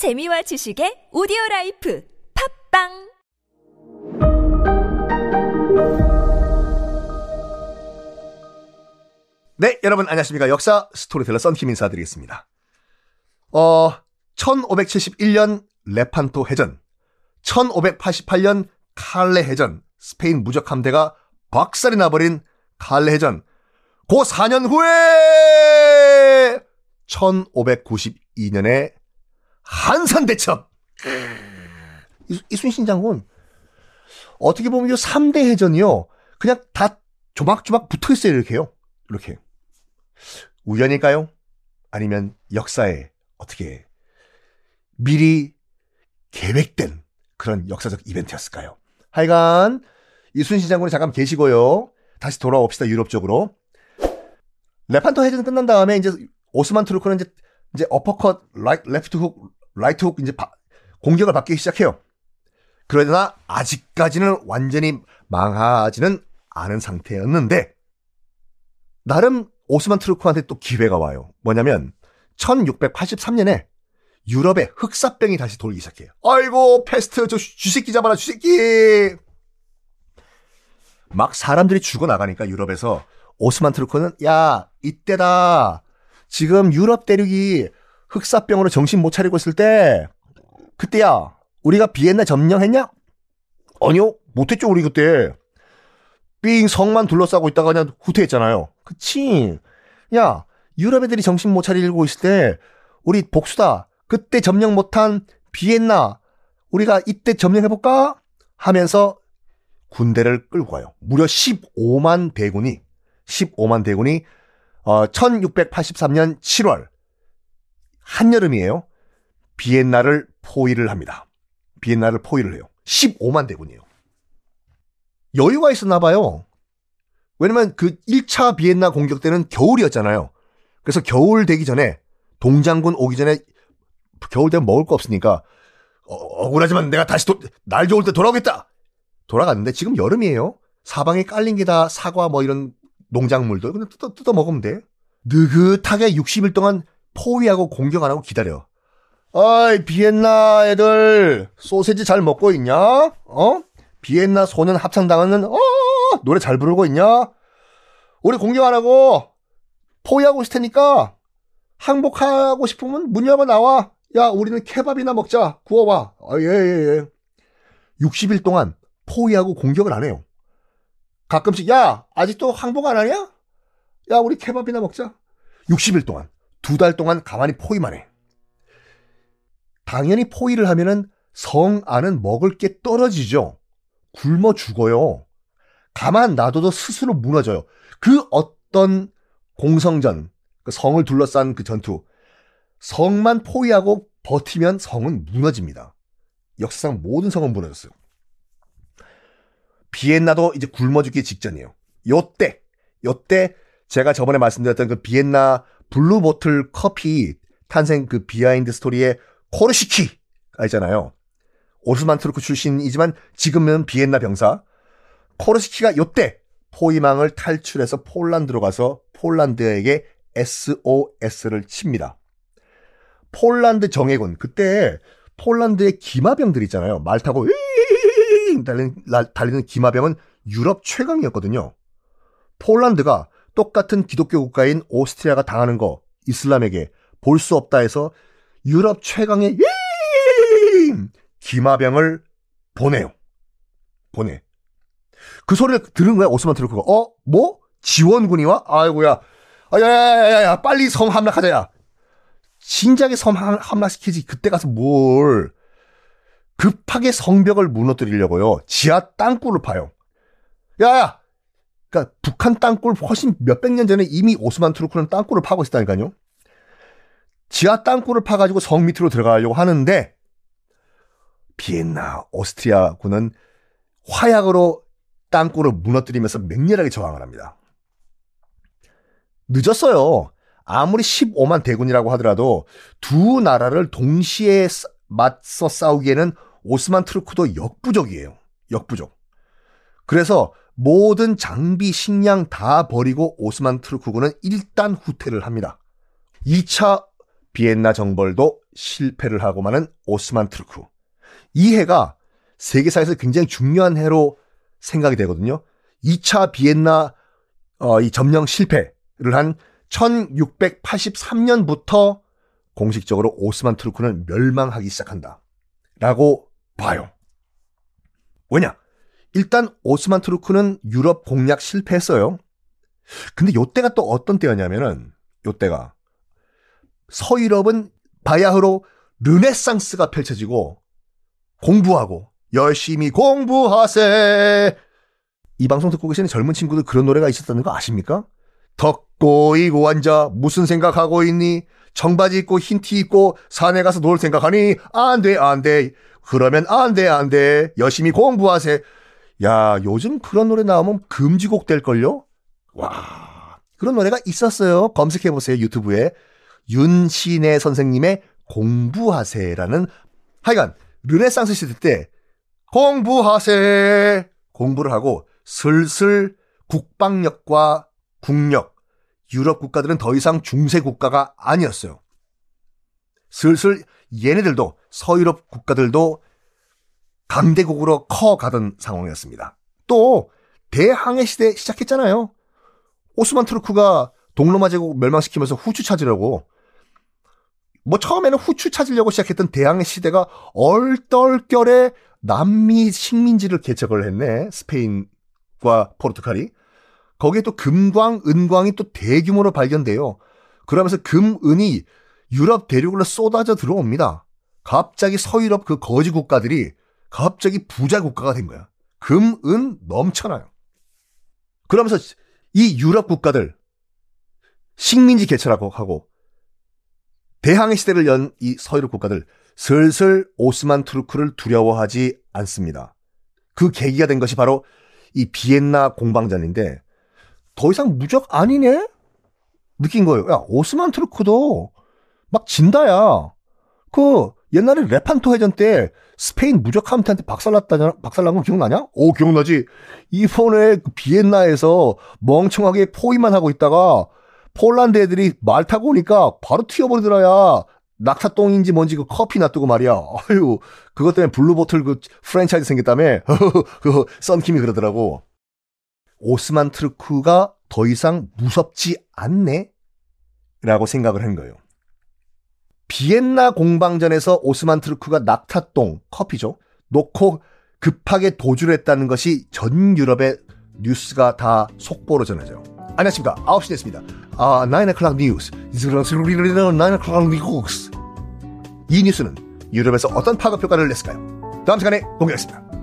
재미와 지식의 오디오 라이프 팟빵 네, 여러분 안녕하십니까. 역사 스토리텔러 썬킴 인사드리겠습니다. 어, 1571년 레판토 해전, 1588년 칼레 해전, 스페인 무적 함대가 박살이 나버린 칼레 해전, 그 4년 후에 1592년에 한산 대첩. 이- 이순신 장군 어떻게 보면 이 3대 해전이요. 그냥 다 조막조막 붙어 있어요, 이렇게요. 이렇게. 우연일까요? 아니면 역사에 어떻게 미리 계획된 그런 역사적 이벤트였을까요? 하여간 이순신 장군이 잠깐 계시고요. 다시 돌아옵시다 유럽 쪽으로. 레판토 해전 끝난 다음에 이제 오스만 투르크는 이제 이제 어퍼컷, 라이, 레프트 훅, 라이트 훅 이제 바- 공격을 받기 시작해요. 그러나 아직까지는 완전히 망하지는 않은 상태였는데 나름 오스만 투르크한테 또 기회가 와요. 뭐냐면 1683년에 유럽에 흑사병이 다시 돌기 시작해요. 아이고 페스트 저 쥐- 쥐새끼 잡아라 쥐새끼. 막 사람들이 죽어 나가니까 유럽에서 오스만 투르크는 야 이때다. 지금 유럽 대륙이 흑사병으로 정신 못 차리고 있을 때 그때야 우리가 비엔나 점령했냐? 아니요 못했죠 우리 그때. 삥 성만 둘러싸고 있다가 그냥 후퇴했잖아요. 그치? 야, 유럽 애들이 정신 못 차리고 있을 때, 우리 복수다. 그때 점령 못한 비엔나, 우리가 이때 점령해볼까? 하면서 군대를 끌고 가요. 무려 15만 대군이, 15만 대군이, 어, 1683년 7월, 한여름이에요. 비엔나를 포위를 합니다. 비엔나를 포위를 해요. 15만 대군이에요. 여유가 있었나 봐요. 왜냐면 그 1차 비엔나 공격 때는 겨울이었잖아요. 그래서 겨울 되기 전에 동장군 오기 전에 겨울 되면 먹을 거 없으니까 어, 억울하지만 내가 다시 도, 날 좋을 때 돌아오겠다. 돌아갔는데 지금 여름이에요. 사방에 깔린 게 다 사과 뭐 이런 농작물들 그냥 뜯어, 뜯어 먹으면 돼. 느긋하게 60일 동안 포위하고 공격 안 하고 기다려. 어이 비엔나 애들 소세지 잘 먹고 있냐? 어? 비엔나 소년 합창단은 어 노래 잘 부르고 있냐? 우리 공격 안 하고 포위하고 있을 테니까 항복하고 싶으면 문 열고 나와. 야 우리는 케밥이나 먹자. 구워봐. 아, 예, 예, 예. 60일 동안 포위하고 공격을 안 해요. 가끔씩 야 아직도 항복 안 하냐? 야 우리 케밥이나 먹자. 60일 동안 두 달 동안 가만히 포위만 해. 당연히 포위를 하면은 성 안은 먹을 게 떨어지죠. 굶어 죽어요. 가만 놔둬도 스스로 무너져요. 그 어떤 공성전, 그 성을 둘러싼 그 전투, 성만 포위하고 버티면 성은 무너집니다. 역사상 모든 성은 무너졌어요. 비엔나도 이제 굶어 죽기 직전이에요. 요때, 요때 제가 저번에 말씀드렸던 그 비엔나 블루보틀 커피 탄생 그 비하인드 스토리의 코르시키가 있잖아요. 오스만 투르크 출신이지만 지금은 비엔나 병사. 코르시키가 요때 포위망을 탈출해서 폴란드로 가서 폴란드에게 SOS를 칩니다. 폴란드 정예군 그때 폴란드의 기마병들 있잖아요. 말 타고 윙 달리는, 라- 달리는 기마병은 유럽 최강이었거든요. 폴란드가 똑같은 기독교 국가인 오스트리아가 당하는 거 이슬람에게 볼 수 없다 해서 유럽 최강의 윙 기마병을 보내요. 보내. 그 소리를 들은 거야, 오스만 트루크가. 어? 뭐? 지원군이 와? 아이고야. 아, 야, 야, 야, 야, 야, 빨리 섬 함락하자, 야. 진작에 섬 함- 함락시키지. 그때 가서 뭘. 급하게 성벽을 무너뜨리려고요. 지하 땅굴을 파요. 야, 야! 그니까, 북한 땅굴 훨씬 몇백 년 전에 이미 오스만 트루크는 땅굴을 파고 있었다니까요. 지하 땅굴을 파가지고 성 밑으로 들어가려고 하는데, 비엔나, 오스트리아군은 화약으로 땅굴을 무너뜨리면서 맹렬하게 저항을 합니다. 늦었어요. 아무리 15만 대군이라고 하더라도 두 나라를 동시에 싸- 맞서 싸우기에는 오스만 트루크도 역부족이에요. 역부족. 그래서 모든 장비, 식량 다 버리고 오스만 트루크군은 일단 후퇴를 합니다. 2차 비엔나 정벌도 실패를 하고 마는 오스만 투르크. 이 해가 세계사에서 굉장히 중요한 해로 생각이 되거든요. 2차 비엔나 어, 이 점령 실패를 한 1683년부터 공식적으로 오스만 투르크는 멸망하기 시작한다. 라고 봐요. 왜냐? 일단 오스만 투르크는 유럽 공략 실패했어요. 근데 요때가 또 어떤 때였냐면은 요때가 서유럽은 바야흐로 르네상스가 펼쳐지고 공부하고 열심히 공부하세. 이 방송 듣고 계시는 젊은 친구들 그런 노래가 있었다는 거 아십니까? 덕고 이고 앉아 무슨 생각하고 있니? 청바지 입고 흰 티 입고 산에 가서 놀 생각하니? 안 돼, 안 돼. 그러면 안 돼, 안 돼. 열심히 공부하세. 야, 요즘 그런 노래 나오면 금지곡 될걸요? 와. 그런 노래가 있었어요. 검색해보세요, 유튜브에. 윤신혜 선생님의 공부하세라는 하여간 르네상스 시대 때 공부하세 공부를 하고 슬슬 국방력과 국력 유럽 국가들은 더 이상 중세 국가가 아니었어요. 슬슬 얘네들도 서유럽 국가들도 강대국으로 커 가던 상황이었습니다. 또 대항해 시대 시작했잖아요. 오스만 투르크가 동로마 제국 멸망시키면서 후추 찾으려고 뭐 처음에는 후추 찾으려고 시작했던 대항해 시대가 얼떨결에 남미 식민지를 개척을 했네. 스페인과 포르투갈이. 거기에 또 금광, 은광이 또 대규모로 발견돼요. 그러면서 금, 은이 유럽 대륙으로 쏟아져 들어옵니다. 갑자기 서유럽 그 거지 국가들이 갑자기 부자 국가가 된 거야. 금, 은 넘쳐나요. 그러면서 이 유럽 국가들 식민지 개척하고 하고 대항해 시대를 연 이 서유럽 국가들 슬슬 오스만 투르크를 두려워하지 않습니다. 그 계기가 된 것이 바로 이 비엔나 공방전인데 더 이상 무적 아니네? 느낀 거예요. 야, 오스만 투르크도 막 진다야. 그 옛날에 레판토 해전 때 스페인 무적함대한테 박살났다냐, 박살난 거 기억나냐? 오, 기억나지? 이번에 그 비엔나에서 멍청하게 포위만 하고 있다가 폴란드 애들이 말 타고 오니까 바로 튀어버리더라야. 낙타똥인지 뭔지 그 커피 놔두고 말이야. 아유, 그것 때문에 블루보틀 그 프랜차이즈 생겼다며. 그 썬킴이 그러더라고. 오스만 투르크가 더 이상 무섭지 않네? 라고 생각을 한 거예요. 비엔나 공방전에서 오스만 투르크가 낙타똥, 커피죠. 놓고 급하게 도주를 했다는 것이 전 유럽의 뉴스가 다 속보로 전해져요. 안녕하십니까. 9시 됐습니다. 아, 9o'clock 뉴스. 9o'clock 뉴스. 이 뉴스는 유럽에서 어떤 파급 효과를 냈을까요? 다음 시간에 공개하겠습니다.